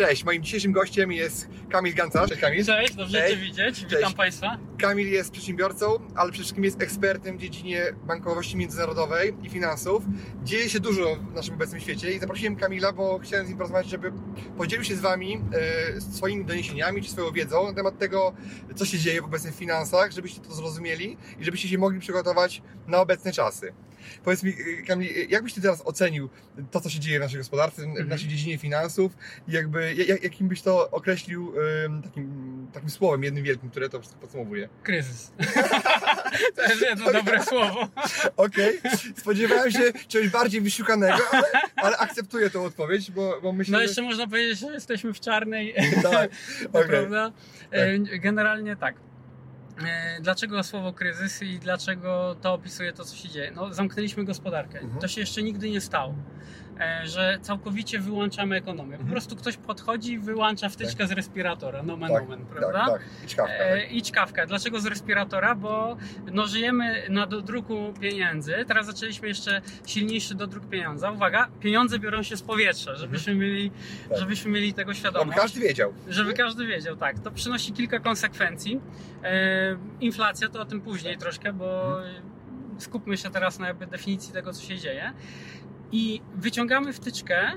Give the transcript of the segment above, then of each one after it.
Cześć, moim dzisiejszym gościem jest Kamil Gancarz. Cześć Kamil. Cześć, dobrze Cześć. Cię widzieć. Cześć. Witam Państwa. Kamil jest przedsiębiorcą, ale przede wszystkim jest ekspertem w dziedzinie bankowości międzynarodowej i finansów. Dzieje się dużo w naszym obecnym świecie i zaprosiłem Kamila, bo chciałem z nim porozmawiać, żeby podzielił się z Wami e, swoimi doniesieniami czy swoją wiedzą na temat tego, co się dzieje w obecnych finansach, żebyście to zrozumieli i żebyście się mogli przygotować na obecne czasy. Powiedz mi, e, Kamil, e, jak byś Ty teraz ocenił to, co się dzieje w naszej gospodarce, w naszej dziedzinie finansów i jakby, jak, jakim byś to określił takim, takim słowem, jednym wielkim, które to wszystko podsumowuje? Kryzys. to jest jedno dobre słowo. Okej, spodziewałem się czegoś bardziej wysiukanego, ale, ale akceptuję tą odpowiedź, bo, bo myślę, No że... jeszcze można powiedzieć, że jesteśmy w czarnej, Tak, okej. prawda? E, Generalnie tak. Dlaczego słowo kryzys i dlaczego to opisuje to, co się dzieje? No, zamknęliśmy gospodarkę. Mhm. To się jeszcze nigdy nie stało. E, Że całkowicie wyłączamy ekonomię. Po Mhm. prostu ktoś podchodzi i wyłącza wtyczkę z respiratora, nomen Tak, omen, Tak, prawda? tak. E, Tak. I czkawka. Dlaczego z respiratora? Bo no, żyjemy na dodruku pieniędzy. Teraz zaczęliśmy jeszcze silniejszy dodruk pieniądza. Uwaga, pieniądze biorą się z powietrza, żebyśmy mieli, Tak. żebyśmy mieli tego Żeby świadomość. każdy wiedział. Żeby każdy wiedział, tak. To przynosi kilka konsekwencji. E, inflacja to o tym później troszkę, bo skupmy się teraz na jakby definicji tego, co się dzieje. I wyciągamy wtyczkę e,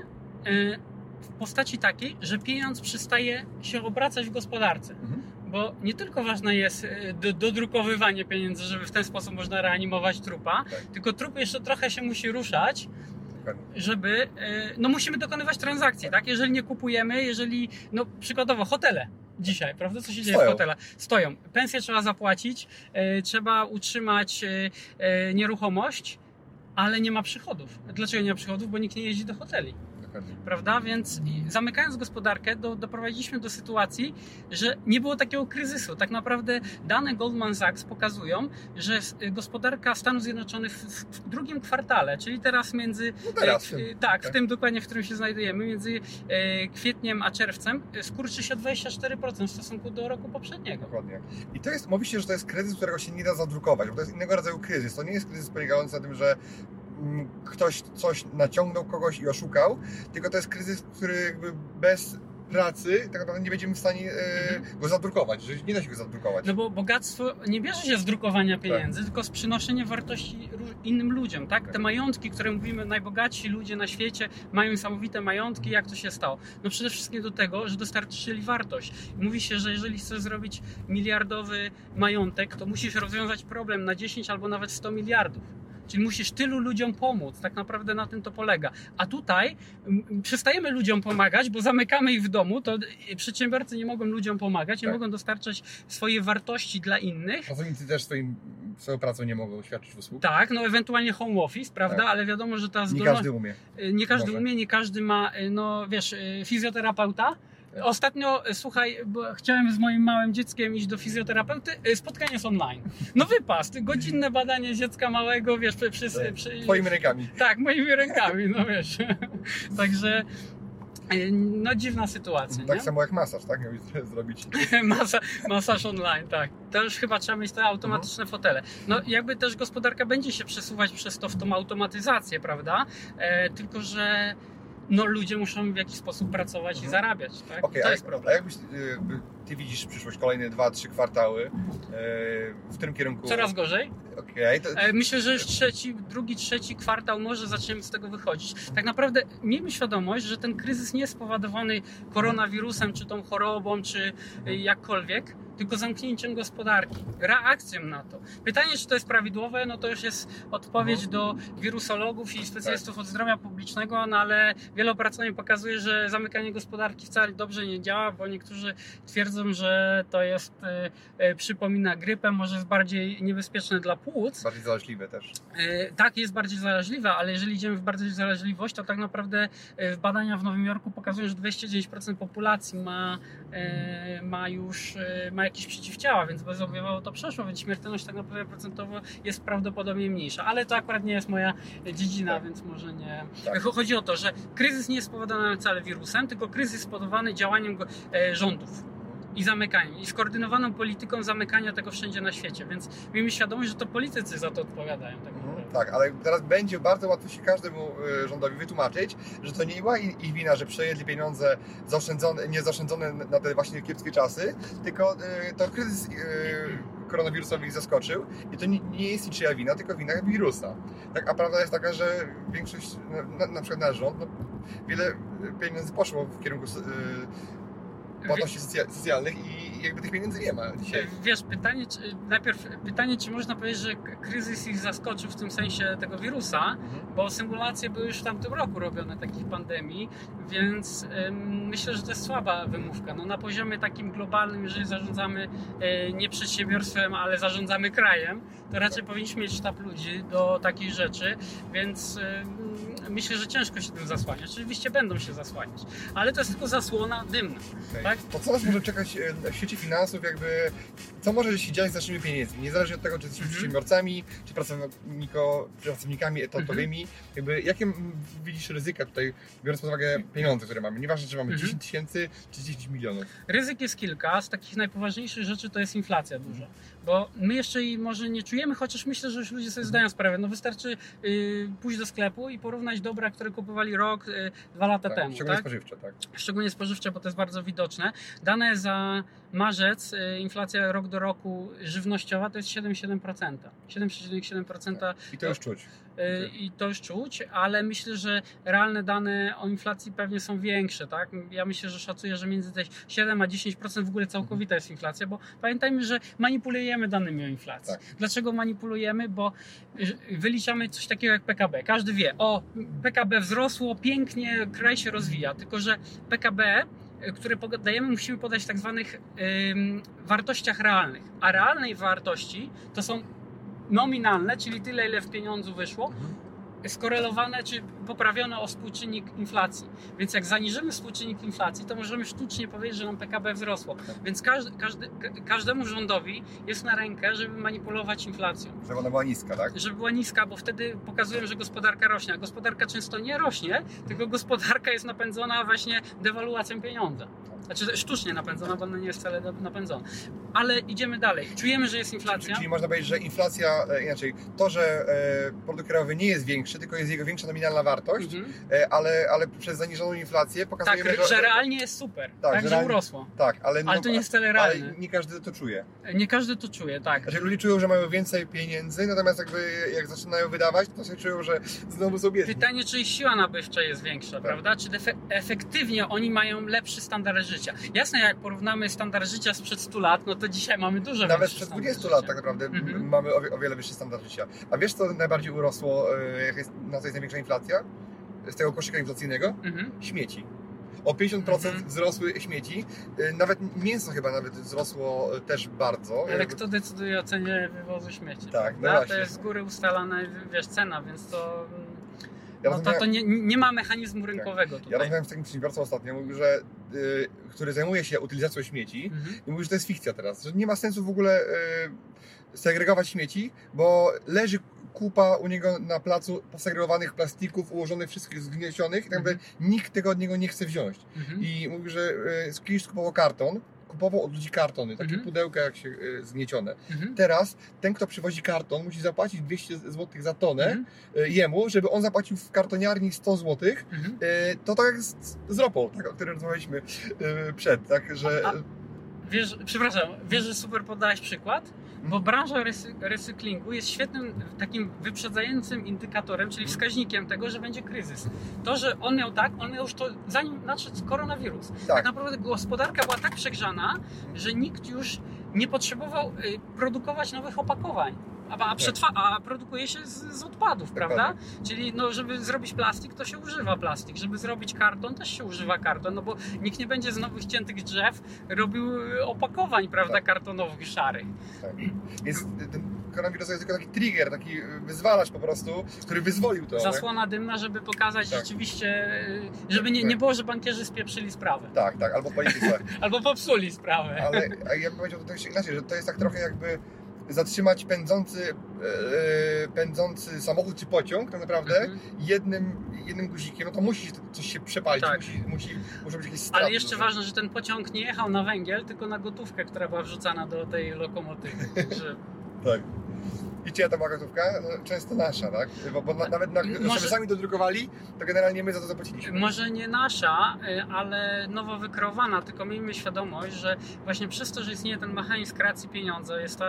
w postaci takiej, że pieniądz przestaje się obracać w gospodarce. Mhm. Bo nie tylko ważne jest e, do, dodrukowywanie pieniędzy, żeby w ten sposób można reanimować trupa, Tak. tylko trup jeszcze trochę się musi ruszać, żeby, e, no musimy dokonywać transakcji, tak? Jeżeli nie kupujemy, jeżeli, no przykładowo hotele dzisiaj, prawda? Co się dzieje Stoją. w hotelach? Stoją. Pensję trzeba zapłacić, trzeba utrzymać nieruchomość, ale nie ma przychodów. Dlaczego nie ma przychodów? Bo nikt nie jeździ do hoteli Dokładnie. prawda? Więc zamykając gospodarkę, do, doprowadziliśmy do sytuacji, że nie było takiego kryzysu. Tak naprawdę dane Goldman Sachs pokazują, że s- gospodarka Stanów Zjednoczonych w, w drugim kwartale, czyli teraz między. No teraz. e, w tym. tak, w tak. tym dokładnie, w którym się znajdujemy, między kwietniem a czerwcem, skurczy się o 24% w stosunku do roku poprzedniego. Dokładnie. I to jest, mówi się, że to jest kryzys, którego się nie da zadrukować, bo to jest innego rodzaju kryzys. To nie jest kryzys polegający na tym, że ktoś coś naciągnął kogoś i oszukał, tylko to jest kryzys, który jakby bez pracy tak naprawdę nie będziemy w stanie e, Mhm. go zadrukować, że nie da się go zadrukować. No bo bogactwo nie bierze się z drukowania pieniędzy, tylko z przynoszenia wartości innym ludziom, tak? Te majątki, które mówimy, najbogatsi ludzie na świecie mają niesamowite majątki, jak to się stało? No przede wszystkim do tego, że dostarczyli wartość. Mówi się, że jeżeli chcesz zrobić miliardowy majątek, to musisz rozwiązać problem na 10 albo nawet 100 miliardów. Czyli musisz tylu ludziom pomóc, tak naprawdę na tym to polega. A tutaj mm, przestajemy ludziom pomagać, bo zamykamy ich w domu, to y, przedsiębiorcy nie mogą ludziom pomagać, nie Tak. mogą dostarczać swojej wartości dla innych. Pracownicy też swoim, swoją pracą nie mogą świadczyć usług. Tak, no ewentualnie home office, prawda? Tak. Ale wiadomo, że ta Nie zdolność... każdy umie. Nie każdy Może. umie, nie każdy ma, y, no wiesz, y, fizjoterapeuta. Ostatnio, y, słuchaj, bo chciałem z moim małym dzieckiem iść do fizjoterapeuty, y, spotkanie jest online. No wypas, godzinne badanie dziecka małego, wiesz, przy, przy, przy, Twoimi rękami. Tak, moimi rękami, no wiesz. Także, y, no dziwna sytuacja, Tak nie? samo jak masaż, tak? Miałbyś zrobić. Masa, masaż online, tak. To już chyba trzeba mieć te automatyczne Mhm. fotele. No jakby też gospodarka będzie się przesuwać przez to w tą automatyzację, prawda? E, tylko, że no ludzie muszą w jakiś sposób pracować i Mhm. zarabiać, tak? Okej, to a, jest jak- problem. a jakbyś y, ty widzisz przyszłość, kolejne dwa, trzy kwartały, y, w którym kierunku? Coraz gorzej. Okej, to... E, Myślę, że już trzeci, drugi, trzeci kwartał może zaczniemy z tego wychodzić. Tak naprawdę miejmy świadomość, że ten kryzys nie jest spowodowany koronawirusem, czy tą chorobą, czy jakkolwiek, tylko zamknięciem gospodarki, reakcją na to. Pytanie, czy to jest prawidłowe, no to już jest odpowiedź Mhm. do wirusologów i specjalistów Tak. od zdrowia publicznego, no ale wiele opracowań pokazuje, że zamykanie gospodarki wcale dobrze nie działa, bo niektórzy twierdzą, że to jest, e, e, przypomina grypę, może jest bardziej niebezpieczne dla płuc, Bardziej zaraźliwe też. E, Tak, jest bardziej zaraźliwa, ale jeżeli idziemy w bardziej zaraźliwość, to tak naprawdę e, badania w Nowym Jorku pokazują, że 29% populacji ma, e, ma już e, ma jakieś przeciwciała, więc bezobjawowo to przeszło, więc śmiertelność tak naprawdę procentowo jest prawdopodobnie mniejsza. Ale to akurat nie jest moja dziedzina, Tak. więc może nie. Tak. Cho- Chodzi o to, że kryzys nie jest spowodowany wcale wirusem, tylko kryzys jest spowodowany działaniem e, rządów i zamykaniem, i skoordynowaną polityką zamykania tego wszędzie na świecie, więc miejmy świadomość, że to politycy za to odpowiadają. Tak naprawdę. Tak, ale teraz będzie bardzo łatwo się każdemu y, rządowi wytłumaczyć, że to nie była ich wina, że przejedli pieniądze zaoszczędzone, nie zaoszczędzone na te właśnie kiepskie czasy, tylko y, to kryzys y, koronawirusowy ich zaskoczył i to nie, nie jest niczyja wina, tylko wina wirusa. Tak, a prawda jest taka, że większość, na, na przykład nasz rząd, no, wiele pieniędzy poszło w kierunku płatności socja- socjalnych i jakby tych pieniędzy nie ma dzisiaj. Wiesz, pytanie, czy, najpierw pytanie, czy można powiedzieć, że kryzys ich zaskoczył w tym sensie tego wirusa, Mhm. bo symulacje były już w tamtym roku robione takich pandemii, więc ym, myślę, że to jest słaba wymówka. No, na poziomie takim globalnym, jeżeli zarządzamy y, nie przedsiębiorstwem, ale zarządzamy krajem, to raczej powinniśmy mieć sztab ludzi do takich rzeczy, więc ym, myślę, że ciężko się tym zasłaniać. Oczywiście będą się zasłaniać, ale to jest tylko zasłona dymna. Okej. Tak? To co nas może czekać e, w świecie finansów, jakby co może się dziać z naszymi pieniędzmi, niezależnie od tego, czy jesteśmy Mhm. przedsiębiorcami, czy pracowniko, pracownikami etatowymi, Mhm. jakby jakie widzisz ryzyka tutaj, biorąc pod uwagę pieniądze, które mamy, nieważne czy mamy Mhm. 10 tysięcy, czy 10 milionów. Ryzyk jest kilka. Z takich najpoważniejszych rzeczy to jest inflacja duża. Bo my jeszcze jej może nie czujemy, chociaż myślę, że już ludzie sobie zdają sprawę. No wystarczy y, pójść do sklepu i porównać dobra, które kupowali rok, y, dwa lata Tak, temu. szczególnie Tak? spożywcze, tak. Szczególnie spożywcze, bo to jest bardzo widoczne. Dane za marzec, y, inflacja rok do roku żywnościowa to jest 7,7%. 7,7% I to już czuć. Y, i to już czuć, ale myślę, że realne dane o inflacji pewnie są większe, tak? Ja myślę, że szacuję, że między te 7 a 10% w ogóle całkowita jest inflacja, bo pamiętajmy, że manipulujemy danymi o inflacji. Tak. Dlaczego manipulujemy? Bo y, wyliczamy coś takiego jak PKB. Każdy wie, o, PKB wzrosło, pięknie, kraj się rozwija, tylko że PKB które poda- dajemy, musimy podać w tak zwanych wartościach realnych. A realnej wartości to są nominalne, czyli tyle, ile w pieniądzu wyszło, skorelowane czy poprawione o współczynnik inflacji. Więc jak zaniżymy współczynnik inflacji, to możemy sztucznie powiedzieć, że nam PKB wzrosło. Więc każdy, każdy, ka- każdemu rządowi jest na rękę, żeby manipulować inflacją. Żeby ona była niska, tak? Żeby była niska, bo wtedy pokazują, że gospodarka rośnie. A gospodarka często nie rośnie, tylko gospodarka jest napędzona właśnie dewaluacją pieniądza. Znaczy sztucznie napędzona, bo ona nie jest wcale napędzona. Ale idziemy dalej. Czujemy, że jest inflacja. Czyli można powiedzieć, że inflacja, e, inaczej, to, że e, produkt krajowy nie jest większy, tylko jest jego większa nominalna wartość, Mhm. e, ale, ale przez zaniżoną inflację Tak, pokazujemy, że realnie jest super. Tak, Tak, że że realnie- urosło. Tak, ale, Ale to nie jest wcale ale realne. nie każdy to czuje. Nie każdy to czuje, tak. Znaczy ludzie czują, że mają więcej pieniędzy, natomiast jakby jak zaczynają wydawać, to się czują, że znowu są biedni. Pytanie, czy ich siła nabywcza jest większa, Tak. prawda? Czy efektywnie oni mają lepszy standard życia. Jasne, jak porównamy standard życia sprzed 100 lat, no to dzisiaj mamy dużo Nawet większy przed standard 20 życia. lat tak naprawdę Mhm. mamy o, wie- o wiele wyższy standard życia. A wiesz co najbardziej urosło, e, jak jest, na co jest największa inflacja? Z tego koszyka inflacyjnego? Mhm. Śmieci. O 50% Mhm. wzrosły śmieci. E, Nawet mięso chyba nawet wzrosło też bardzo. Ale kto decyduje o cenie wywozu śmieci? Tak, no właśnie. to jest z góry ustalana wiesz, cena, więc to, Ja no to, to nie, nie ma mechanizmu rynkowego Ja tutaj. rozmawiałem z takim przedsiębiorcą ostatnio, mówił, że, y, który zajmuje się utylizacją śmieci, Mhm. I mówi, że to jest fikcja teraz, że nie ma sensu w ogóle e, segregować śmieci, bo leży kupa u niego na placu posegregowanych plastików, ułożonych wszystkich zgniecionych i tak naprawdę nikt tego od niego nie chce wziąć. Mhm. I mówi, że e, kiedyś kupował karton, kupował od ludzi kartony, takie Mhm. pudełka jak się e, zgniecione. Mhm. Teraz ten, kto przywozi karton, musi zapłacić 200 zł za tonę Mhm. e, jemu, żeby on zapłacił w kartoniarni 100 zł. E, To tak jak z, z ropą, tak, o której rozmawialiśmy e, przed, tak, że... A- Wiesz, przepraszam, wiesz, że super podałeś przykład? Bo branża recyklingu jest świetnym takim wyprzedzającym indykatorem, czyli wskaźnikiem tego, że będzie kryzys. To, że on miał tak, on miał już to zanim nadszedł koronawirus. Tak, Tak. naprawdę gospodarka była tak przegrzana, że nikt już nie potrzebował y, produkować nowych opakowań. A, a, przetwa- a produkuje się z, z odpadów, prawda? Czyli no, żeby zrobić plastik, to się używa plastik. Żeby zrobić karton, też się używa karton, no bo nikt nie będzie z nowych ciętych drzew robił opakowań, prawda, Tak. kartonowych, szarych. Tak. Więc ten koronawirus jest tylko taki trigger, taki wyzwalacz po prostu, który wyzwolił to. Zasłona dymna, żeby pokazać Tak. rzeczywiście, y, żeby nie, Tak. nie było, że bankierzy spieprzyli sprawę. Tak, tak, albo polityce. Albo popsuli sprawę. Ale ja bym powiedział to inaczej, że to jest tak trochę jakby zatrzymać pędzący, e, pędzący samochód czy pociąg tak naprawdę Mhm. jednym, jednym guzikiem, no to musi coś się przepalić, Tak. musi, musi, być jakieś straty. Ale jeszcze ważne, że ten pociąg nie jechał na węgiel, tylko na gotówkę, która była wrzucana do tej lokomotywy. Że Tak. I czyja to była gotówka? No, często nasza, tak? Bo, bo na, nawet na, Może- żeby sami dodrukowali, to generalnie my za to zapłaciliśmy. może nie nasza, y, ale nowo wykreowana, tylko miejmy świadomość, że właśnie przez to, że istnieje ten mechanizm kreacji pieniądza, jest to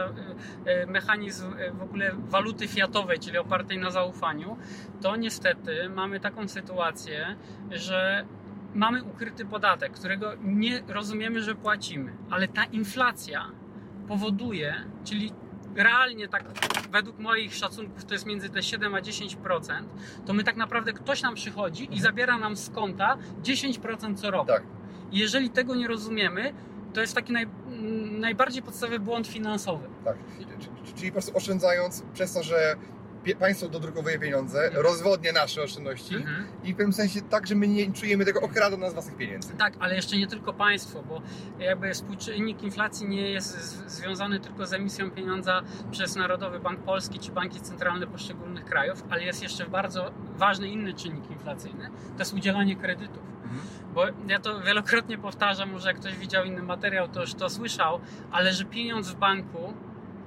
mechanizm y, w ogóle waluty fiatowej, czyli opartej na zaufaniu, to niestety mamy taką sytuację, że mamy ukryty podatek, którego nie rozumiemy, że płacimy, ale ta inflacja powoduje, czyli realnie tak według moich szacunków to jest między te 7 a 10%, to my tak naprawdę ktoś nam przychodzi i zabiera nam z konta 10% co roku. Tak. I jeżeli tego nie rozumiemy, to jest taki naj, m, najbardziej podstawowy błąd finansowy. Tak. Czyli- po prostu oszczędzając przez to, że państwo dodrukowuje pieniądze, Mhm. rozwodnie nasze oszczędności Mhm. i w pewnym sensie tak, że my nie czujemy tego, okradą nas własnych pieniędzy. Tak, ale jeszcze nie tylko państwo, bo jakby współczynnik inflacji nie jest związany tylko z emisją pieniądza przez Narodowy Bank Polski czy banki centralne poszczególnych krajów, ale jest jeszcze bardzo ważny inny czynnik inflacyjny, to jest udzielanie kredytów. Bo ja to wielokrotnie powtarzam, może jak ktoś widział inny materiał, to już to słyszał, ale że pieniądz w banku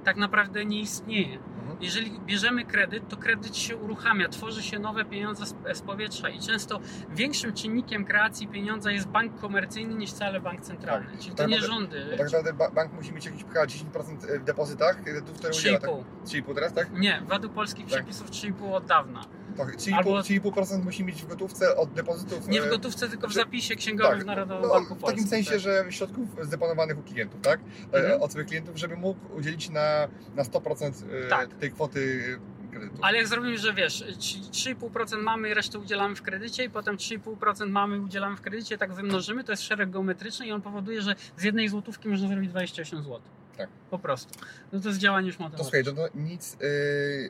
tak naprawdę nie istnieje. Jeżeli bierzemy kredyt, to kredyt się uruchamia, tworzy się nowe pieniądze z, powietrza i często większym czynnikiem kreacji pieniądza jest bank komercyjny niż cały bank centralny. Tak. Czyli to Tak nie naprawdę- rządy. Tak naprawdę ba- bank musi mieć jakieś chyba 10% w depozytach kredytów, które udziela. Tak? 3,5. 3,5 teraz, tak? Nie, według polskich Tak. przepisów 3,5 od dawna. Tak, 3,5%, Albo- 3,5% musi mieć w gotówce od depozytów. Nie w e, gotówce, tylko w zapisie księgowym tak, w Narodowym no, Banku w takim sensie, tak. że środków zdeponowanych u klientów, tak? E, Mhm. Od swoich klientów, żeby mógł udzielić na, na 100% e, Tak. tej kwoty kredytu. Ale jak zrobimy, że wiesz, trzy- 3,5% mamy, resztę udzielamy w kredycie i potem 3,5% mamy, udzielamy w kredycie, tak wymnożymy, to jest szereg geometryczny i on powoduje, że z jednej złotówki można zrobić 28 zł. Tak. Po prostu. No to jest działanie już To matematyczne. słuchaj, to, to nic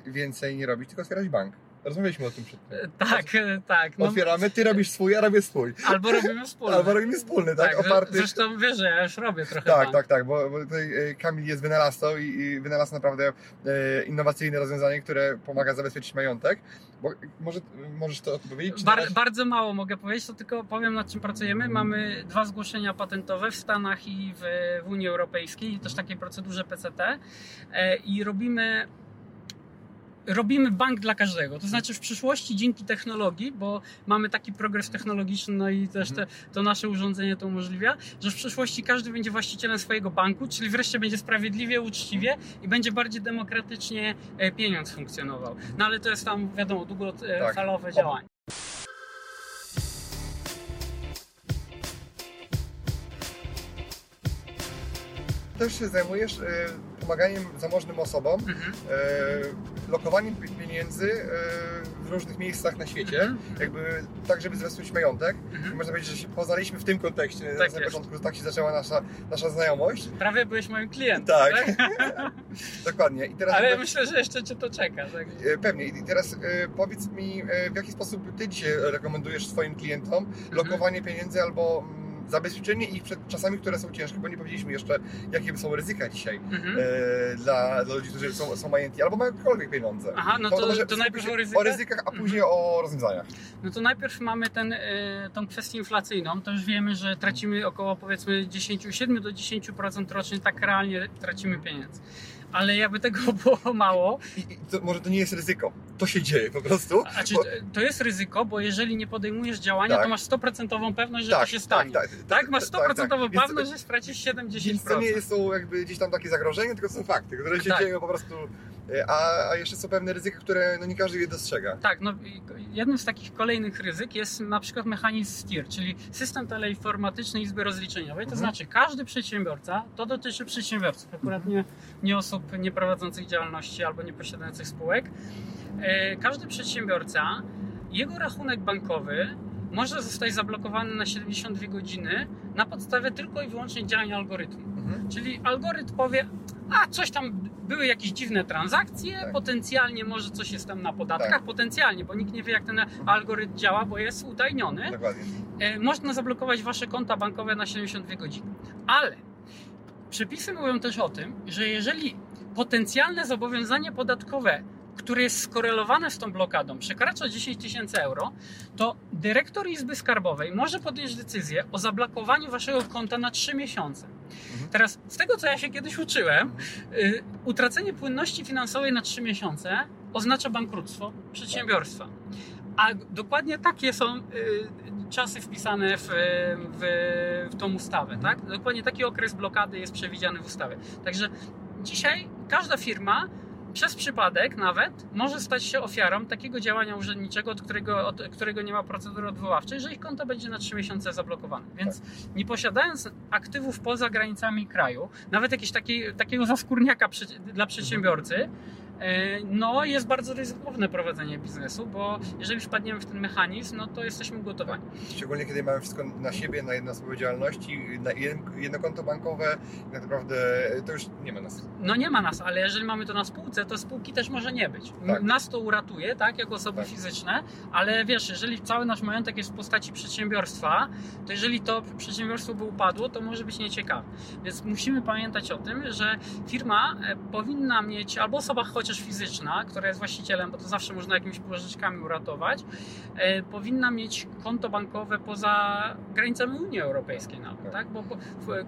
e, więcej nie robić, tylko otwierać bank. Rozmawialiśmy o tym przed tym. E, Tak, e, tak. No, Otwieramy, ty robisz swój, ja robię swój. albo robimy wspólnie. Albo robimy wspólny, tak? zre- Oparty. Zresztą wiesz, że ja już robię trochę Tak, tak, tak, bo, bo tutaj e, Kamil jest wynalazcą i, i wynalazł naprawdę e, innowacyjne rozwiązanie, które pomaga zabezpieczyć majątek. Bo może możesz to powiedzieć? Bar, bardzo mało mogę powiedzieć, to tylko powiem nad czym pracujemy. Mamy dwa zgłoszenia patentowe w Stanach i w, w Unii Europejskiej, też takiej procedurze PCT e, i robimy robimy bank dla każdego. To znaczy w przyszłości dzięki technologii, bo mamy taki progres technologiczny, no i też te, to nasze urządzenie to umożliwia, że w przyszłości każdy będzie właścicielem swojego banku, czyli wreszcie będzie sprawiedliwie, uczciwie i będzie bardziej demokratycznie e, pieniądz funkcjonował. No ale to jest tam, wiadomo, długofalowe Tak. działanie. Też się zajmujesz e, pomaganiem zamożnym osobom, Mhm. e, lokowaniem pi- pieniędzy e, w różnych miejscach na świecie, Mhm. jakby tak, żeby zabezpieczyć majątek. Mhm. Można powiedzieć, że się poznaliśmy w tym kontekście na Tak jest. początku, tak się zaczęła nasza, nasza znajomość. Prawie byłeś moim klientem. Tak. Dokładnie. I teraz Ale myślę, że jeszcze cię to czeka. Tak? Pewnie. I teraz powiedz mi, w jaki sposób Ty dzisiaj rekomendujesz swoim klientom Mhm. lokowanie pieniędzy albo mm, zabezpieczenie ich przed czasami, które są ciężkie, bo nie powiedzieliśmy jeszcze, jakie są ryzyka dzisiaj Mhm. e, dla, dla ludzi, którzy są, są majętni albo mają jakiekolwiek pieniądze. Aha, no to, może to skupmy najpierw o ryzykach. o ryzykach, a później o rozwiązaniach. No to najpierw mamy ten, y, tą kwestię inflacyjną. To już wiemy, że tracimy około powiedzmy 10, 7 do 10% rocznie, tak realnie tracimy pieniędzy. Ale jakby tego było mało, I, i to, może to nie jest ryzyko. To się dzieje po prostu. a czy Bo- to jest ryzyko, bo jeżeli nie podejmujesz działania, Tak. to masz 100% pewność, że to się stanie. Tak, tak, masz 100% Więc- pewność, że stracisz 7-10%. Więc to nie są jakby gdzieś tam takie zagrożenia, tylko są fakty, które się Tak. dzieją po prostu. E, A, a jeszcze są pewne ryzyka, które no nie każdy je dostrzega. Tak, no jednym z takich kolejnych ryzyk jest na przykład mechanizm STIR, czyli system teleinformatyczny Izby Rozliczeniowej. To Mhm. znaczy każdy przedsiębiorca, to dotyczy przedsiębiorców, akurat nie, nie osób nieprowadzących działalności albo nieposiadających spółek. E, każdy przedsiębiorca, jego rachunek bankowy może zostać zablokowany na 72 godziny na podstawie tylko i wyłącznie działań algorytmu. Mhm. Czyli algorytm powie, a coś tam były jakieś dziwne transakcje, Tak. potencjalnie może coś jest tam na podatkach, Tak. potencjalnie, bo nikt nie wie jak ten algorytm działa, bo jest utajniony. Dokładnie. E, można zablokować wasze konta bankowe na 72 godziny. Ale przepisy mówią też o tym, że jeżeli potencjalne zobowiązanie podatkowe, które jest skorelowane z tą blokadą, przekracza 10 tysięcy euro, to dyrektor Izby Skarbowej może podjąć decyzję o zablokowaniu waszego konta na 3 miesiące. Mhm. Teraz, z tego co ja się kiedyś uczyłem, y, utracenie płynności finansowej na 3 miesiące oznacza bankructwo przedsiębiorstwa. A dokładnie takie są y, czasy wpisane w, w, w tą ustawę, tak? Dokładnie taki okres blokady jest przewidziany w ustawie. Także dzisiaj każda firma przez przypadek nawet może stać się ofiarą takiego działania urzędniczego, od którego, od którego nie ma procedury odwoławczej, że ich konto będzie na 3 miesiące zablokowane. Więc nie posiadając aktywów poza granicami kraju, nawet jakiegoś taki, takiego zaskórniaka przy, dla przedsiębiorcy, e, no jest bardzo ryzykowne prowadzenie biznesu, bo jeżeli wpadniemy w ten mechanizm, no to jesteśmy ugotowani. Szczególnie kiedy mamy wszystko na siebie, na jedno osobę działalności, na jedno, konto bankowe, tak naprawdę to już nie ma nas. No nie ma nas, ale jeżeli mamy to na spółce, to spółki też może nie być. Tak. Nas to uratuje, tak, jako osoby Tak. fizyczne, ale wiesz, jeżeli cały nasz majątek jest w postaci przedsiębiorstwa, to jeżeli to przedsiębiorstwo by upadło, to może być nieciekawe. Więc musimy pamiętać o tym, że firma e, powinna mieć, albo osoba chociaż fizyczna, która jest właścicielem, bo to zawsze można jakimiś pożyczkami uratować, e, powinna mieć konto bankowe poza granicami Unii Europejskiej nawet, Tak. tak? Bo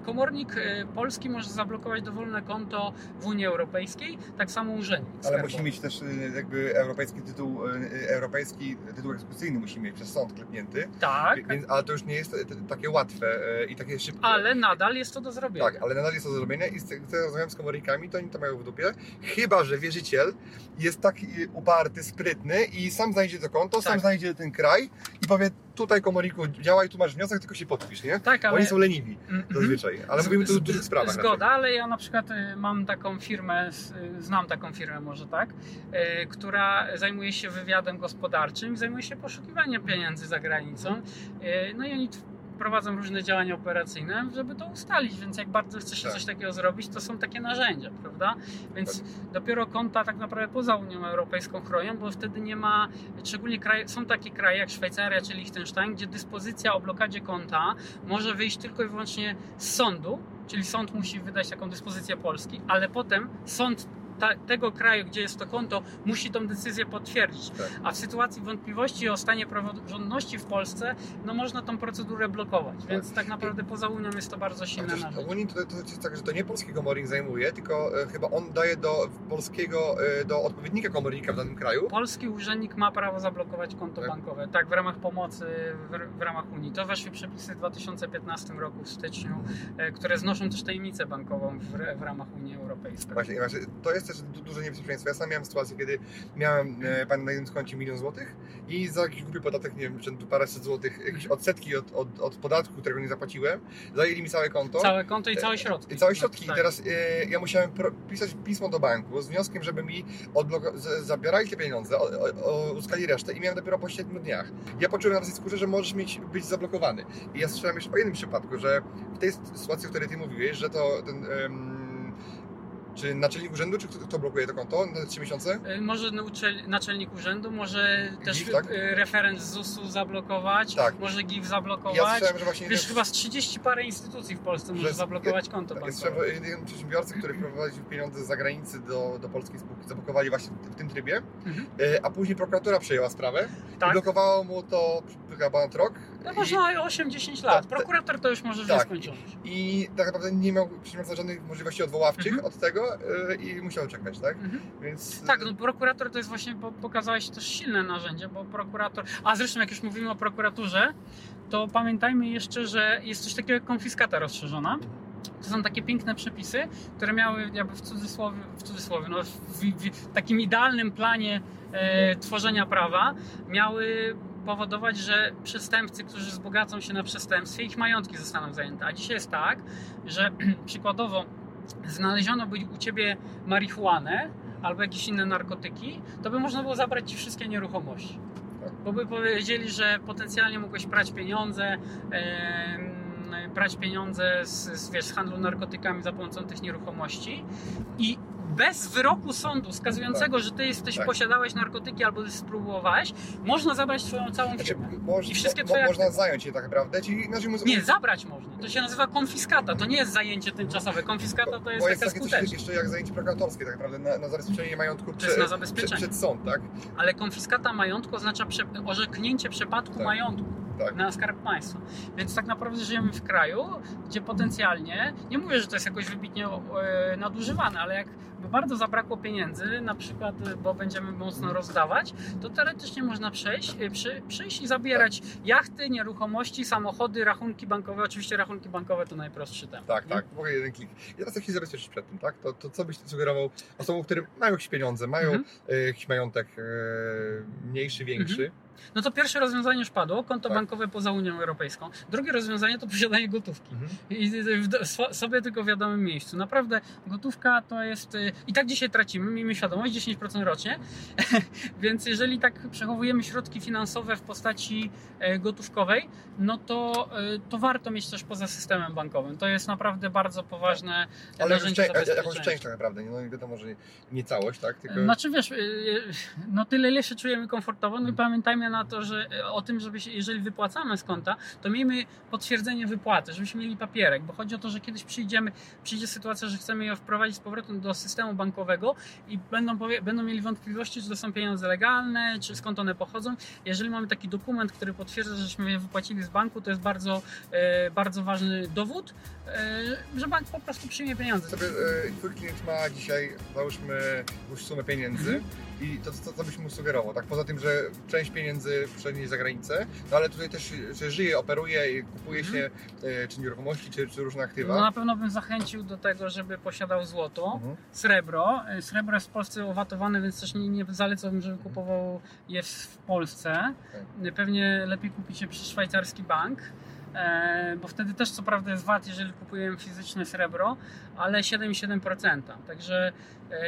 komornik e, polski może zablokować dowolne konto w Unii Europejskiej, tak samo urzędnik. Ale skarbowy. musi mieć też y, jakby europejski tytuł, europejski tytuł egzekucyjny musi mieć przez sąd klepnięty. Tak, Więc, ale to już nie jest takie łatwe i takie szybkie. ale nadal jest to do zrobienia. Tak, ale nadal jest to do zrobienia i z co rozmawiam z komornikami, to oni to mają w dupie. Chyba, że wierzyciel jest tak uparty, sprytny i sam znajdzie to konto, sam Tak. znajdzie ten kraj i powie tutaj komorniku działaj, tu masz wniosek, tylko się podpisz, nie? Tak, ale... Oni są leniwi Mhm. zazwyczaj, ale mówimy tu o Z- dużych z- sprawach. Zgoda, ale ja na przykład y, mam taką firmę, y, znam taką firmę może tak, y, która zajmuje się wywiadem gospodarczym, zajmuje się poszukiwaniem pieniędzy za granicą. No i oni prowadzą różne działania operacyjne, żeby to ustalić, więc jak bardzo chce się Tak. coś takiego zrobić, to są takie narzędzia, prawda? Więc dopiero konta tak naprawdę poza Unią Europejską chronią, bo wtedy nie ma, szczególnie kraje, są takie kraje jak Szwajcaria czy Liechtenstein, gdzie dyspozycja o blokadzie konta może wyjść tylko i wyłącznie z sądu, czyli sąd musi wydać taką dyspozycję Polski, ale potem sąd ta, tego kraju, gdzie jest to konto, musi tą decyzję potwierdzić. Tak. A w sytuacji wątpliwości o stanie praworządności w Polsce, no można tą procedurę blokować. Więc tak naprawdę poza Unią jest to bardzo silne narzędzie. ogólnie to, to jest tak, że to nie polski komornik zajmuje, tylko e, chyba on daje do polskiego, e, do odpowiednika komornika w danym kraju. Polski urzędnik ma prawo zablokować konto Tak. bankowe. Tak, w ramach pomocy w, w ramach Unii. To weszły przepisy w 2015 roku w styczniu, e, które znoszą też tajemnicę bankową w, w ramach Unii Europejskiej. Właśnie, właśnie, to jest też du- duże niebezpieczeństwo. Ja sam miałem sytuację, kiedy miałem e, pan na jednym koncie milion złotych i za jakiś głupi podatek, nie wiem, czy paręset złotych, jakieś odsetki od, od, od podatku, którego nie zapłaciłem, zajęli mi całe konto. Całe konto i całe środki. I całe środki. Tak. I teraz e, ja musiałem pisać pismo do banku z wnioskiem, żeby mi zabierali te pieniądze, o, o, uzyskali resztę i miałem dopiero po 7 dniach. Ja poczułem na własnej skórze, że możesz mieć, być zablokowany. I ja słyszałem jeszcze o jednym przypadku, że w tej sytuacji, o której Ty mówiłeś, że to ten... czy naczelnik urzędu, czy kto, kto blokuje to konto na 3 miesiące? E, Może naczelnik urzędu, może też GIF, tak? e, referent z ZUS-u zablokować, Tak. może GIF I zablokować. ja słyszałem, że właśnie... Wiesz, chyba z 30 parę instytucji w Polsce może Że- zablokować konto Ja bankowe. słyszałem, że jeden przedsiębiorcy, który wprowadził pieniądze z zagranicy do, do polskiej spółki, zablokowali właśnie w tym trybie, Mhm. e, a później prokuratura przejęła sprawę i Tak. blokowało mu to chyba ponad rok. No można 8-10 lat. Tak, Prokurator to już może tak. nieskończoność. I tak naprawdę nie miał przedsiębiorca żadnych możliwości odwoławczych Mhm. od tego e, i musiał czekać, tak? Mhm. Więc... Tak, no prokurator to jest właśnie, po- pokazałeś też silne narzędzie, bo prokurator. A zresztą, jak już mówimy o prokuraturze, to pamiętajmy jeszcze, że jest coś takiego jak konfiskata rozszerzona. To są takie piękne przepisy, które miały jakby w cudzysłowie, w cudzysłowie no w, w, w takim idealnym planie e, tworzenia prawa, miały powodować, że przestępcy, którzy wzbogacą się na przestępstwie, ich majątki zostaną zajęte. A dzisiaj jest tak, że przykładowo znaleziono by u ciebie marihuanę albo jakieś inne narkotyki, to by można było zabrać ci wszystkie nieruchomości. Bo by powiedzieli, że potencjalnie mogłeś prać pieniądze, brać pieniądze z, z, wiesz, z handlu narkotykami za pomocą tych nieruchomości i bez wyroku sądu skazującego, że ty jesteś, Tak. posiadałeś narkotyki albo spróbowałeś, można zabrać twoją całą Znaczy, firmę. moż, I wszystkie mo, twoje można zająć je tak naprawdę, czyli inaczej mówiąc... Nie, zabrać można. To się nazywa konfiskata. To nie jest zajęcie tymczasowe. Konfiskata to jest Bo jest taka takie coś skuteczna. jeszcze jak zajęcie prokuratorskie tak naprawdę, na, na zabezpieczenie majątku jest na zabezpieczenie. przed, przed sąd, tak? Ale konfiskata majątku oznacza prze, orzeknięcie przepadku Tak. majątku Tak. na skarb państwa. Więc tak naprawdę żyjemy w kraju, gdzie potencjalnie, nie mówię, że to jest jakoś wybitnie e, nadużywane, ale jak bardzo zabrakło pieniędzy, na przykład, e, bo będziemy mocno rozdawać, to teoretycznie można przejść, e, przy, przyjść i zabierać jachty, nieruchomości, samochody, rachunki bankowe. Oczywiście rachunki bankowe to najprostszy temat. Tak, nie? tak, w ogóle jeden klik. I teraz jak się zabezpieczyć przed tym, tak? To, to co byś sugerował osobom, które mają jakieś pieniądze, mają Mhm. jakiś majątek mniejszy, większy, No to pierwsze rozwiązanie już padło, konto Tak. bankowe poza Unią Europejską. Drugie rozwiązanie to posiadanie gotówki. Mhm. I w sobie tylko w wiadomym miejscu. Naprawdę gotówka to jest. y, I tak dzisiaj tracimy, miejmy świadomość, 10% rocznie. Więc jeżeli tak przechowujemy środki finansowe w postaci e, gotówkowej, no to, e, to warto mieć też poza systemem bankowym. To jest naprawdę bardzo poważne ale jakąś, narzędzie jakąś zabezpieczenia. część tak naprawdę, no wiadomo, że nie, nie całość, tak? Tylko... Znaczy wiesz, y, y, no tyle ile się czujemy komfortowo, no i Mhm. pamiętajmy na to, że o tym, żeby się, jeżeli wypłacamy z konta, to miejmy potwierdzenie wypłaty, żebyśmy mieli papierek, bo chodzi o to, że kiedyś przyjdziemy, przyjdzie sytuacja, że chcemy je wprowadzić z powrotem do systemu bankowego i będą, powie, będą mieli wątpliwości, czy to są pieniądze legalne, czy skąd one pochodzą. Jeżeli mamy taki dokument, który potwierdza, żeśmy je wypłacili z banku, to jest bardzo, e, bardzo ważny dowód, e, że bank po prostu przyjmie pieniądze. Sobie, e, twój klient ma dzisiaj, załóżmy, jakąś sumę pieniędzy Mhm. i to co, co byś mu sugerował, tak? Poza tym, że część pieniędzy przenieść za granicę, no ale tutaj też, że żyje, operuje i kupuje Mhm. się e, czy nieruchomości, czy, czy różne aktywa. No na pewno bym zachęcił do tego, żeby posiadał złoto. Mhm. Srebro. Y, Srebro jest w Polsce owatowane, więc też nie, nie zalecałbym, żeby kupował je w, Polsce. Y, Pewnie lepiej kupić je przez szwajcarski bank. E, bo wtedy też co prawda jest VAT, jeżeli kupujemy fizyczne srebro, ale 7,7%. Także e,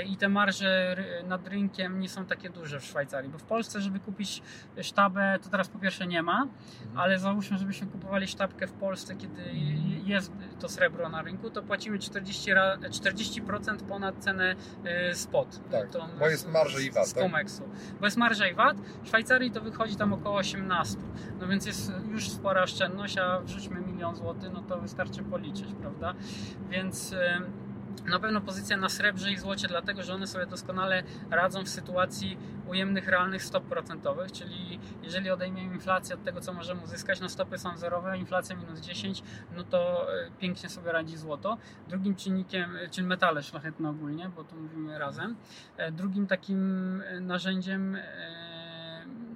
i te marże nad rynkiem nie są takie duże w Szwajcarii, bo w Polsce, żeby kupić sztabę, to teraz po pierwsze nie ma, ale załóżmy, żebyśmy kupowali sztabkę w Polsce, kiedy jest to srebro na rynku, to płacimy 40%, ra- 40% ponad cenę e, spot. Tak, Tą bo jest marża i VAT, Z tak? Comexu. Bo jest marża i VAT. W Szwajcarii to wychodzi tam około 18. No więc jest już spora oszczędność, a wrzućmy milion złotych, no to wystarczy policzyć, prawda? Więc e, na pewno pozycja na srebrze i złocie, dlatego że one sobie doskonale radzą w sytuacji ujemnych realnych stop procentowych, czyli jeżeli odejmiemy inflację od tego, co możemy uzyskać, no stopy są zerowe, inflacja minus 10, no to e, pięknie sobie radzi złoto. Drugim czynnikiem, e, czyli metale szlachetne ogólnie, bo tu mówimy razem, e, drugim takim narzędziem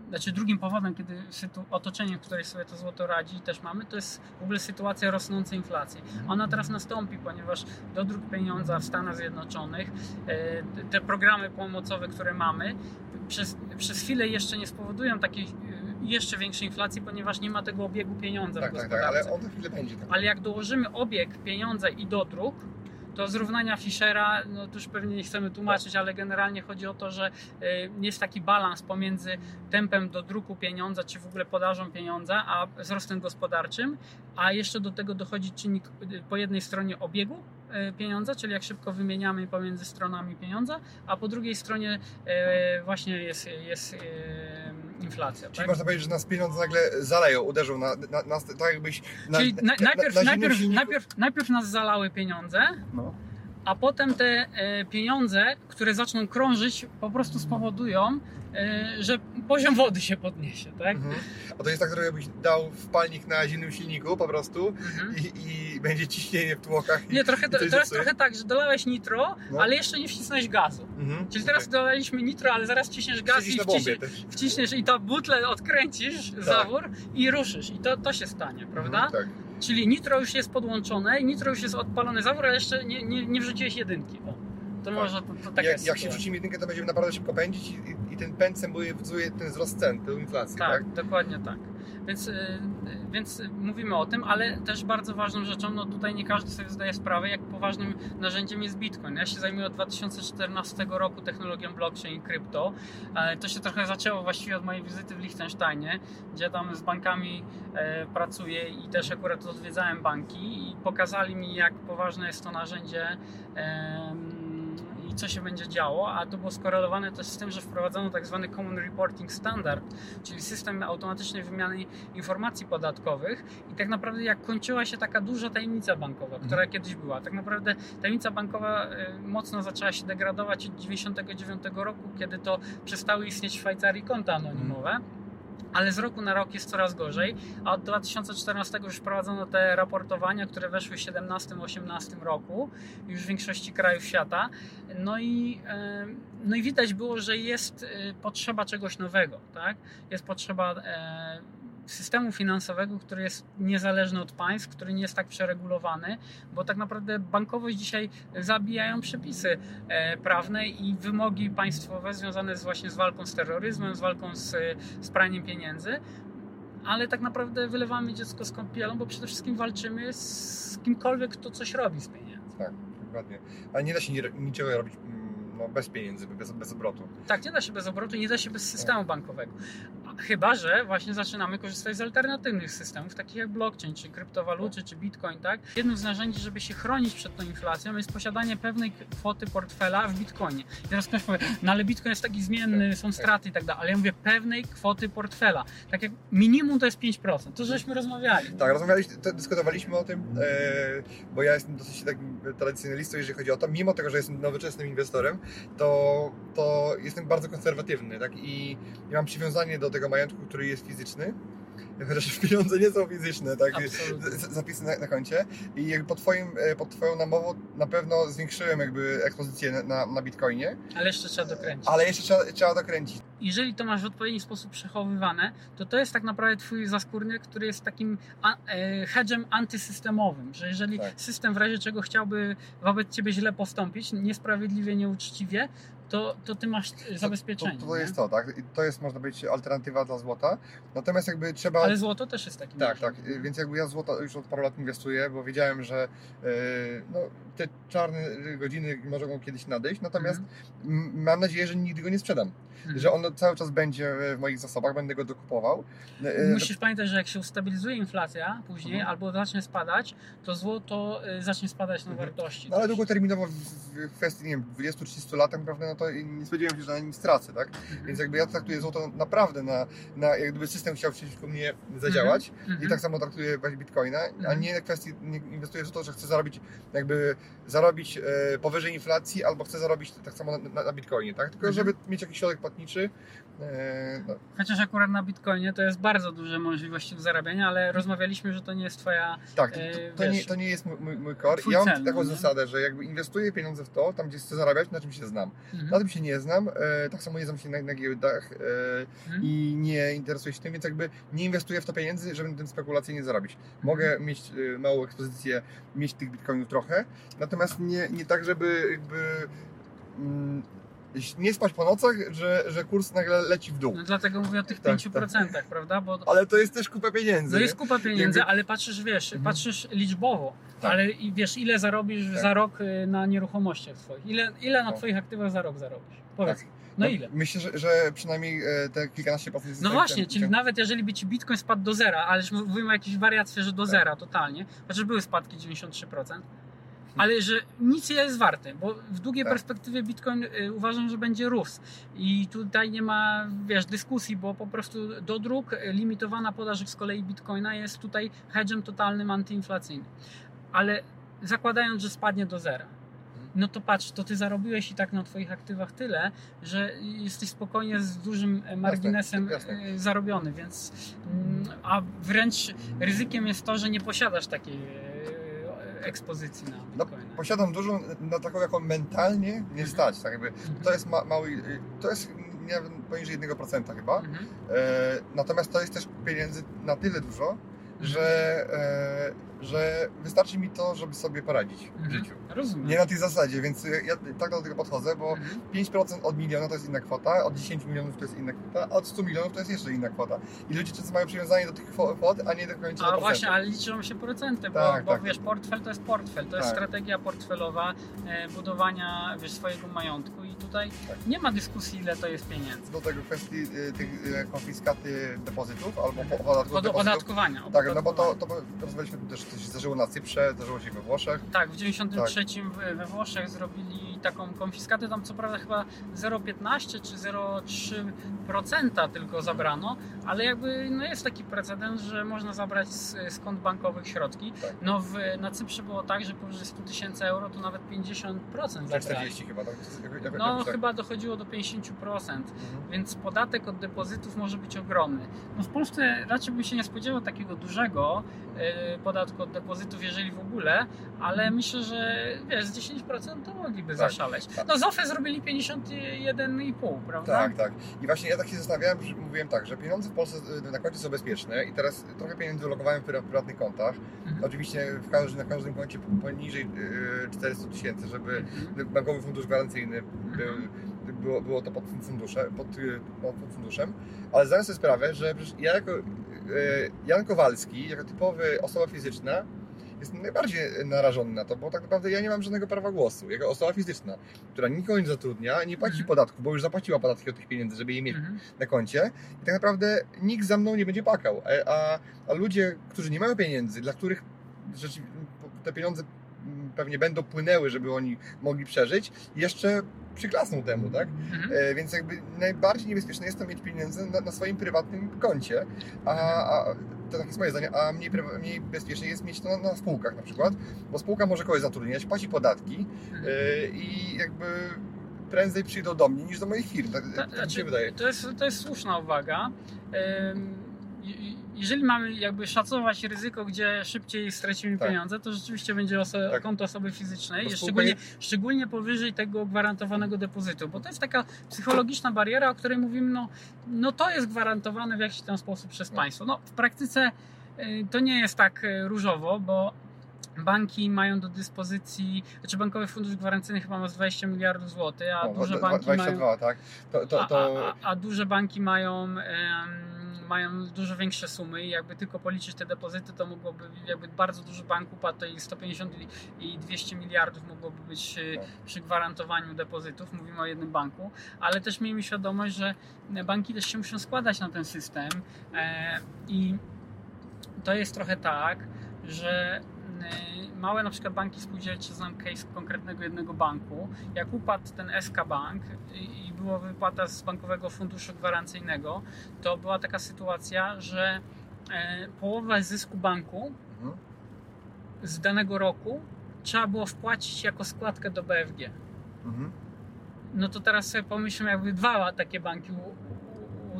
znaczy drugim powodem, kiedy otoczenie, w której sobie to złoto radzi, też mamy, to jest w ogóle sytuacja rosnącej inflacji. Ona teraz nastąpi, ponieważ dodruk pieniądza w Stanach Zjednoczonych, e, te programy pomocowe, które mamy, przez, przez chwilę jeszcze nie spowodują takiej e, jeszcze większej inflacji, ponieważ nie ma tego obiegu pieniądza Tak, w tak, tak, gospodarce. ale on chwilę będzie. Tak. Ale jak dołożymy obieg pieniądza i dodruk, to z równania Fischera, no to już pewnie nie chcemy tłumaczyć, ale generalnie chodzi o to, że y, jest taki balans pomiędzy tempem dodruku pieniądza, czy w ogóle podażą pieniądza, a wzrostem gospodarczym, a jeszcze do tego dochodzi czynnik y, po jednej stronie obiegu y, pieniądza, czyli jak szybko wymieniamy pomiędzy stronami pieniądza, a po drugiej stronie właśnie jest, jest inflacja. Czyli Tak? można powiedzieć, że nas pieniądze nagle zaleją, uderzą na, na, nas, tak jakbyś... Na, Czyli na, najpierw, najpierw, najpierw, najpierw nas zalały pieniądze, No. A potem te e, pieniądze, które zaczną krążyć, po prostu spowodują, e, że poziom wody się podniesie, tak? Mhm. A to jest tak, że jakbyś dał wpalnik na zimnym silniku po prostu Mhm. i, i będzie ciśnienie w tłokach. Nie, trochę, coś teraz trochę tak, że dolałeś nitro, No. ale jeszcze nie wcisnąłeś gazu. Mhm. Czyli teraz Okej. dolaliśmy nitro, ale zaraz ciśniesz gaz i wciśniesz, wciśniesz i to butlę odkręcisz, zawór i ruszysz. I to, to się stanie, prawda? Mhm, tak. Czyli nitro już jest podłączone i nitro już jest odpalony zawór, jeszcze nie, nie, nie wrzuciłeś jedynki. O, to może to, to taka jak, jak się wrzucimy jedynkę, to będziemy naprawdę szybko pędzić i, i, ten pęd symbolizuje ten wzrost cen, tę inflację, tak? Tak, dokładnie tak. Więc, y, więc mówimy o tym, ale też bardzo ważną rzeczą, no tutaj nie każdy sobie zdaje sprawę, jak poważnym narzędziem jest Bitcoin. Ja się zajmuję od 2014 roku technologią blockchain i krypto. E, To się trochę zaczęło właściwie od mojej wizyty w Liechtensteinie, gdzie tam z bankami e, pracuję i też akurat odwiedzałem banki i pokazali mi, jak poważne jest to narzędzie co się będzie działo, a to było skorelowane też z tym, że wprowadzono tak zwany Common Reporting Standard, czyli system automatycznej wymiany informacji podatkowych i tak naprawdę jak kończyła się taka duża tajemnica bankowa, która kiedyś była, tak naprawdę tajemnica bankowa y, mocno zaczęła się degradować od 99 roku, kiedy to przestały istnieć w Szwajcarii konta anonimowe. Ale z roku na rok jest coraz gorzej, a od 2014 już wprowadzono te raportowania, które weszły w 2017-2018 roku już w większości krajów świata. No i, no i widać było, że jest e, potrzeba czegoś nowego, tak? Jest potrzeba e, systemu finansowego, który jest niezależny od państw, który nie jest tak przeregulowany, bo tak naprawdę bankowość dzisiaj zabijają przepisy e, prawne i wymogi państwowe związane z, właśnie z walką z terroryzmem, z walką z, z praniem pieniędzy. Ale tak naprawdę wylewamy dziecko z kąpielą, bo przede wszystkim walczymy z kimkolwiek, kto coś robi z pieniędzy. Tak, dokładnie. Ale nie da się ni- niczego robić mm, no, bez pieniędzy, bez, bez obrotu. Tak, nie da się bez obrotu, nie da się bez systemu bankowego. Chyba, że właśnie zaczynamy korzystać z alternatywnych systemów, takich jak blockchain, czy kryptowaluty, czy bitcoin, tak? Jednym z narzędzi, żeby się chronić przed tą inflacją jest posiadanie pewnej kwoty portfela w bitcoinie. I teraz ktoś powie, no ale bitcoin jest taki zmienny, są straty i tak dalej, ale ja mówię pewnej kwoty portfela. Tak jak minimum to jest 5%, to żeśmy rozmawiali. Tak, rozmawialiśmy, to, dyskutowaliśmy o tym, e, bo ja jestem dosyć takim tradycjonalistą, jeżeli chodzi o to. Mimo tego, że jestem nowoczesnym inwestorem, to, to jestem bardzo konserwatywny, tak? I, i mam przywiązanie do tego majątku, który jest fizyczny. Chociaż pieniądze nie są fizyczne, tak? Absolutnie. Zapisy na, na koncie. I jakby pod, twoim, e, pod Twoją namową na pewno zwiększyłem jakby ekspozycję na- na, na Bitcoinie, Ale jeszcze trzeba dokręcić. ale jeszcze trzeba, trzeba dokręcić. Jeżeli to masz w odpowiedni sposób przechowywane, to to jest tak naprawdę twój zaskórny, który jest takim e, hedgem antysystemowym, że jeżeli Tak. system w razie czego chciałby wobec ciebie źle postąpić, niesprawiedliwie, nieuczciwie, to, to ty masz zabezpieczenie. To, to, to jest to, tak? I To jest, można powiedzieć, alternatywa dla złota. Natomiast jakby trzeba... Ale złoto też jest takim. Tak, tak. Więc jakby ja złoto już od paru lat inwestuję, bo wiedziałem, że e, no, te czarne godziny mogą kiedyś nadejść. Natomiast Mhm. mam nadzieję, że nigdy go nie sprzedam. Mhm. Że ono cały czas będzie w moich zasobach, będę go dokupował. E, Musisz pamiętać, że jak się ustabilizuje inflacja później Mhm. albo zacznie spadać, to złoto e, zacznie spadać na Mhm. wartości. No ale długoterminowo w, kwestii, nie wiem, 20-30 lat tak naprawdę, no to nie spodziewałem się, że na nim stracę, tak? Mhm. Więc jakby ja traktuję złoto naprawdę na, na jak gdyby system chciał przeciwko mnie zadziałać. Mhm. I tak samo traktuję właśnie bitcoina, a Mhm. nie na kwestii, nie inwestuję w to, że chcę zarobić, jakby zarobić e, powyżej inflacji, albo chcę zarobić tak samo na, na, na bitcoinie, tak? Tylko Mhm. żeby mieć jakiś środek płatniczy. E, no, Chociaż akurat na Bitcoinie to jest bardzo duże możliwości do zarabiania, ale rozmawialiśmy, że to nie jest twoja. tak, to, E, to, to, nie, wiesz, to nie jest mój, mój, mój core. twój Ja mam cel, taką no nie? zasadę, że jakby inwestuję pieniądze w to, tam gdzie chcę zarabiać, na czym się znam. Mhm. Na tym się nie znam, e, tak samo nie znam się na, na giełdach Mhm. i nie interesuję się tym, więc jakby nie inwestuję w to pieniędzy, żeby na tym spekulacyjnie zarobić. Mogę mieć e, małą ekspozycję, mieć tych bitcoinów trochę, natomiast nie, nie tak, żeby jakby mm, nie spać po nocach, że, że kurs nagle leci w dół. No dlatego mówię o tych Tak, 5%, prawda? Bo Ale to jest też kupa pieniędzy. to jest kupa pieniędzy, Jakby- ale patrzysz, wiesz, Mhm. patrzysz liczbowo, Tak. ale wiesz, ile zarobisz Tak. za rok y, na nieruchomościach swoich? Ile, ile na Tak. twoich aktywach za rok zarobisz? Powiedz. Tak. No ile? Myślę, że, że przynajmniej e, te kilkanaście procent No właśnie, w czyli ciągu- nawet jeżeli by ci Bitcoin spadł do zera, ale już mówimy o jakiejś wariacji, że do Tak. zera totalnie, chociaż były spadki 93%, ale że nic nie jest warte, bo w długiej Tak. perspektywie Bitcoin y, uważam, że będzie rósł i tutaj nie ma, wiesz, dyskusji, bo po prostu do dróg y, limitowana podaż z kolei Bitcoina jest tutaj hedgem totalnym antyinflacyjnym, ale zakładając, że spadnie do zera, no to patrz, to ty zarobiłeś i tak na twoich aktywach tyle, że jesteś spokojnie z dużym e, marginesem jasne. e, zarobiony, więc mm, a wręcz ryzykiem jest to, że nie posiadasz takiej ekspozycji na No, Bitcoina. posiadam dużą, na taką jaką mentalnie nie Mhm. stać, tak jakby, to jest ma, mały, to jest nie poniżej 1% chyba, Mhm. e, natomiast to jest też pieniędzy na tyle dużo, że, e, że wystarczy mi to, żeby sobie poradzić w Mhm. życiu. Rozumiem. Nie na tej zasadzie, więc ja tak do tego podchodzę, bo Mhm. 5% od miliona to jest inna kwota, od 10 milionów to jest inna kwota, a od 100 milionów to jest jeszcze inna kwota. I ludzie często mają przywiązanie do tych kwo- kwot, a nie do końca A właśnie, ale liczą się procenty, bo, Tak, bo tak. wiesz, portfel to jest portfel, to jest Tak. strategia portfelowa e, budowania wiesz, swojego majątku i tutaj Tak. nie ma dyskusji, ile to jest pieniędzy. Do tego kwestii y, tych y, konfiskaty depozytów albo po- podatku Od opodatkowania. Tak, no bo to, opodatkowania. to rozmawialiśmy też, co się zdarzyło na Cyprze, zdarzyło się we Włoszech. Tak, w 93 w- we Włoszech zrobili taką konfiskatę, tam co prawda chyba 0,15 czy 0,3% tylko zabrano, ale jakby no jest taki precedens, że można zabrać z, z kont bankowych środki. Tak. No w, na Cyprze było tak, że powyżej 100 tysięcy euro to nawet 50% Za zabrali. 40 chyba, tak? No tak. chyba dochodziło do 50%, Mhm. więc podatek od depozytów może być ogromny. No w Polsce raczej bym się nie spodziewał takiego dużego e, podatku od depozytów, jeżeli w ogóle, ale myślę, że wiesz, z 10% to mogliby Tak. Zaszaleć. Tak. No z OFE zrobili 51,5, prawda? Tak, tak. I właśnie ja tak się zastanawiałem, że mówiłem tak, że pieniądze w Polsce y, na koncie są bezpieczne i teraz trochę pieniędzy ulokowałem w pry- prywatnych kontach. Mhm. Oczywiście w każdym, na każdym koncie poniżej y, 400 tysięcy, żeby Mhm. bankowy fundusz gwarancyjny był, Mhm. było, było to pod, fundusze, pod, y, pod, funduszem, ale zdałem sobie sprawę, że ja jako y, Jan Kowalski, jako typowy osoba fizyczna, jestem najbardziej narażony na to, bo tak naprawdę ja nie mam żadnego prawa głosu. Jako osoba fizyczna, która nikogo nie zatrudnia, nie płaci Mhm. podatków, bo już zapłaciła podatki od tych pieniędzy, żeby je mieć Mhm. na koncie i tak naprawdę nikt za mną nie będzie pakał. A, a, a ludzie, którzy nie mają pieniędzy, dla których te pieniądze pewnie będą płynęły, żeby oni mogli przeżyć, jeszcze przyklasną temu, tak? Mhm. E, więc jakby najbardziej niebezpieczne jest to mieć pieniądze na, na swoim prywatnym koncie, a, a to tak jest moje zdanie, a mniej, mniej bezpiecznie jest mieć to na, na spółkach na przykład, bo spółka może kogoś zatrudniać, płaci podatki e, i jakby prędzej przyjdą do mnie niż do moich firm, tak, Ta- tak mi się wydaje. To jest, to jest słuszna uwaga. I- Jeżeli mamy jakby szacować ryzyko, gdzie szybciej stracimy Tak. pieniądze, to rzeczywiście będzie oso- Tak. konto osoby fizycznej, szczególnie, nie- szczególnie powyżej tego gwarantowanego depozytu, bo to jest taka psychologiczna bariera, o której mówimy, no, no to jest gwarantowane w jakiś tam sposób przez No. państwo. No, w praktyce y, to nie jest tak y, różowo, bo banki mają do dyspozycji, znaczy Bankowy Fundusz Gwarancyjny chyba ma z 20 miliardów złotych, a duże banki 22, mają... tak? To, to, to, A, a, a duże banki mają, em, mają dużo większe sumy i jakby tylko policzyć te depozyty, to mogłoby, jakby bardzo duży bank upadł, to i 150 i- i 200 miliardów mogłoby być e, Tak. przy gwarantowaniu depozytów, mówimy o jednym banku, ale też miejmy świadomość, że banki też się muszą składać na ten system e, i to jest trochę tak, że y, małe na przykład banki spółdzielcze, znam case konkretnego jednego banku, jak upadł ten SK Bank i była wypłata z Bankowego Funduszu Gwarancyjnego, to była taka sytuacja, że e, połowę zysku banku mhm. z danego roku trzeba było wpłacić jako składkę do BFG. Mhm. No to teraz sobie pomyślmy, jakby dwa takie banki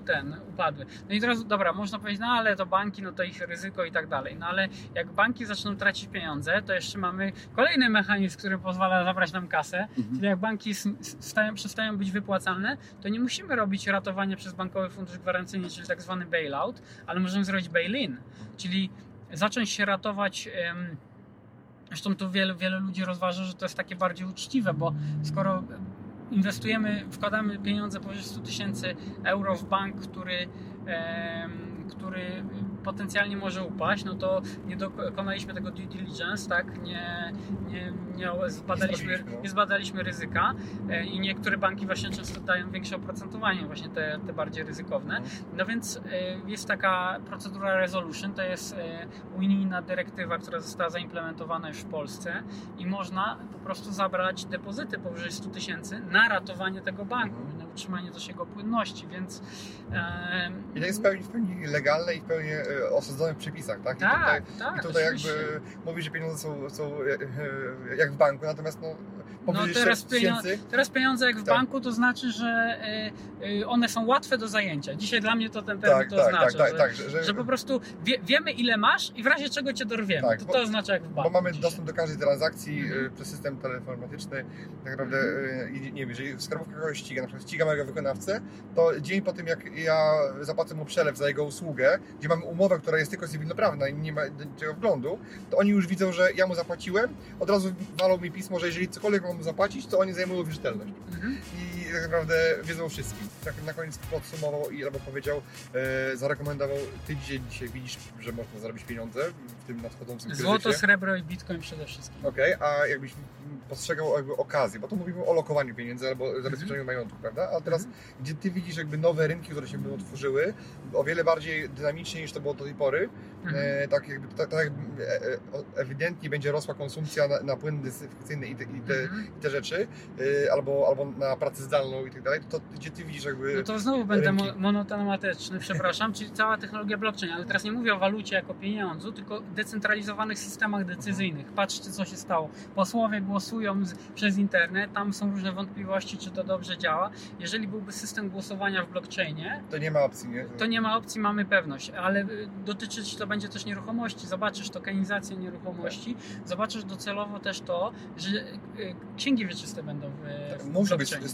ten upadły. No i teraz, dobra, można powiedzieć, no ale to banki, no to ich ryzyko i tak dalej. No ale jak banki zaczną tracić pieniądze, to jeszcze mamy kolejny mechanizm, który pozwala zabrać nam kasę. Mhm. Czyli jak banki stają, przestają być wypłacalne, to nie musimy robić ratowania przez Bankowy Fundusz Gwarancyjny, czyli tak zwany bailout, ale możemy zrobić bail-in, czyli zacząć się ratować. Zresztą tu wiele, wiele ludzi rozważa, że to jest takie bardziej uczciwe, bo skoro inwestujemy, wkładamy pieniądze powyżej 100 tysięcy euro w bank, który, który potencjalnie może upaść, no to nie dokonaliśmy tego due diligence, tak? Nie, nie, nie zbadaliśmy, no. nie zbadaliśmy ryzyka e, i niektóre banki właśnie często dają większe oprocentowanie, właśnie te, te bardziej ryzykowne. No więc e, jest taka procedura resolution, to jest e, unijna dyrektywa, która została zaimplementowana już w Polsce i można po prostu zabrać depozyty powyżej 100 tysięcy na ratowanie tego banku i na utrzymanie też jego płynności, więc I to jest w pełni, w pełni legalne i w pełni e, osadzone w przepisach, tak? I tak, tutaj, tak, i tutaj jakby mówi, że pieniądze są, są e, e, jak w banku, natomiast no, No teraz, 6 pienio- tysięcy. teraz pieniądze jak w Tak. banku to znaczy, że y, y, one są łatwe do zajęcia. Dzisiaj dla mnie to ten termin Tak, to tak, oznacza, tak, tak, że, tak, że, że, że po prostu wie, wiemy ile masz i w razie czego cię dorwiemy. Tak, to, to oznacza jak w banku. bo mamy dzisiaj. dostęp do każdej transakcji Mhm. y, przez system teleinformatyczny. Tak naprawdę, i nie wiem, jeżeli skarbówka kogoś ściga, na przykład ściga mojego wykonawcę, to dzień po tym, jak ja zapłacę mu przelew za jego usługę, gdzie mamy umowę, która jest tylko cywilnoprawna i nie ma niczego wglądu, to oni już widzą, że ja mu zapłaciłem, od razu walą mi pismo, że jeżeli cokolwiek mam zapłacić, to oni zajmują wierzytelność. Mhm. I tak naprawdę wiedzą o wszystkim. Tak na koniec podsumował i albo powiedział, e, zarekomendował, ty dzisiaj, dzisiaj widzisz, że można zarobić pieniądze w tym nadchodzącym Złoto, kryzysie. srebro i bitcoin przede wszystkim. Okej, a jakbyś postrzegał jakby okazję, bo to mówimy o lokowaniu pieniędzy albo Mhm. zabezpieczeniu majątku, prawda? A teraz, gdzie ty widzisz jakby nowe rynki, które się będą otworzyły, o wiele bardziej dynamicznie niż to było do tej pory, Mhm. e, tak jakby, tak, tak e, e, ewidentnie będzie rosła konsumpcja na, na płyny dezynfekcyjne i te, i te, Mhm. i te rzeczy, e, albo, albo na pracę zdalną i tak dalej, to gdzie ty widzisz jakby... No to znowu będę mo- monotematyczny, przepraszam, czyli cała technologia blockchain, ale teraz nie mówię o walucie jako pieniądzu, tylko decentralizowanych systemach decyzyjnych. Patrzcie, co się stało. Posłowie głosują z, przez internet, tam są różne wątpliwości, czy to dobrze działa. Jeżeli byłby system głosowania w blockchainie, To nie ma opcji, nie? to nie ma opcji, mamy pewność, ale y, dotyczyć to będzie też nieruchomości. Zobaczysz tokenizację nieruchomości, zobaczysz docelowo też to, że y, księgi wieczyste będą w, Tak, w Muszą być blockchainie.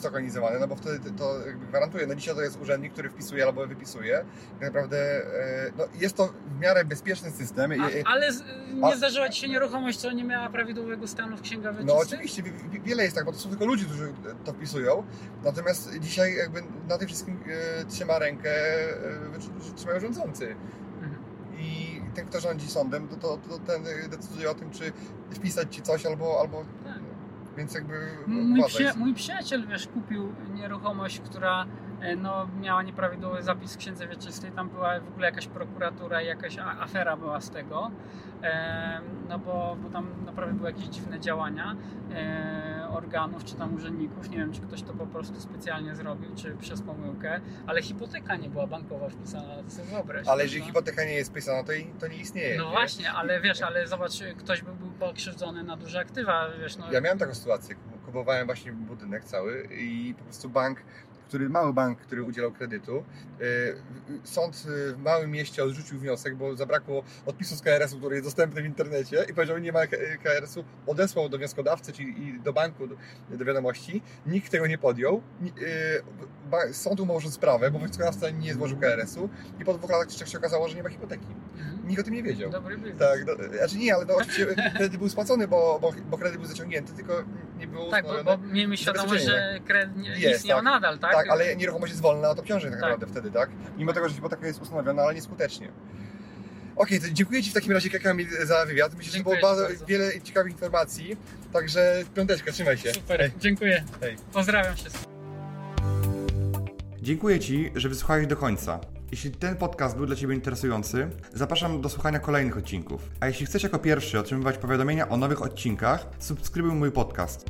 No bo wtedy to gwarantuje. No dzisiaj to jest urzędnik, który wpisuje albo wypisuje. Tak naprawdę e, no, jest to w miarę bezpieczny system. A, ale z, nie A- zdarzyła Ci się nieruchomość, co nie miała prawidłowego stanu w księgach No oczywiście, wi- wi- wiele jest tak, bo to są tylko ludzie, którzy to wpisują. Natomiast dzisiaj jakby na tym wszystkim e, trzyma rękę, e, trzymają rządzący. Mhm. I ten, kto rządzi sądem, to, to, to ten decyduje o tym, czy wpisać ci coś albo... albo. Więc jakby Mój, mój przyjaciel, wiesz, kupił nieruchomość, która no, miała nieprawidłowy zapis w księdze wieczystej. Tam była w ogóle jakaś prokuratura i jakaś afera była z tego. E, no bo, bo tam naprawdę były jakieś dziwne działania e, organów czy tam urzędników. Nie wiem, czy ktoś to po prostu specjalnie zrobił, czy przez pomyłkę, ale hipoteka nie była bankowa wpisana, to sobie wyobraź. Ale jeżeli hipoteka nie jest wpisana, to, to nie istnieje. No nie? właśnie, ale wiesz, ale zobacz, ktoś by był pokrzywdzony na duże aktywa, wiesz, no. Ja miałem taką sytuację. Kupowałem właśnie budynek cały i po prostu bank, który, mały bank, który udzielał kredytu, yy, sąd yy, w małym mieście odrzucił wniosek, bo zabrakło odpisu z KRS-u, który jest dostępny w internecie i powiedział, że nie ma KRS-u, odesłał do wnioskodawcy, czyli do banku, do, do wiadomości. Nikt tego nie podjął. Ba- sąd umorzył sprawę, bo wnioskodawca nie złożył KRS-u i po dwóch latach się okazało, że nie ma hipoteki. Mhm. Nikt o tym nie wiedział. Dobry biznes. Tak, no, znaczy nie, ale no, oczywiście kredyt był spłacony, bo, bo, bo kredyt był zaciągnięty, tylko nie było Tak, bo, bo miejmy świadomość, że kredyt nie- Jest, istniał tak. nadal, tak? Tak, ale nieruchomość jest wolna od obciążeń tak Tak. naprawdę wtedy, tak? Mimo tego, że hipoteka jest ustanowiona, ale nieskutecznie. Okej, to dziękuję Ci w takim razie Kamil za wywiad. Myślę, że Dziękuję było ci bardzo, bardzo. wiele ciekawych informacji. Także piąteczka, trzymaj się. Super, Hej. dziękuję. Hej. Pozdrawiam wszystkich. Dziękuję Ci, że wysłuchałeś do końca. Jeśli ten podcast był dla Ciebie interesujący, zapraszam do słuchania kolejnych odcinków. A jeśli chcesz jako pierwszy otrzymywać powiadomienia o nowych odcinkach, subskrybuj mój podcast.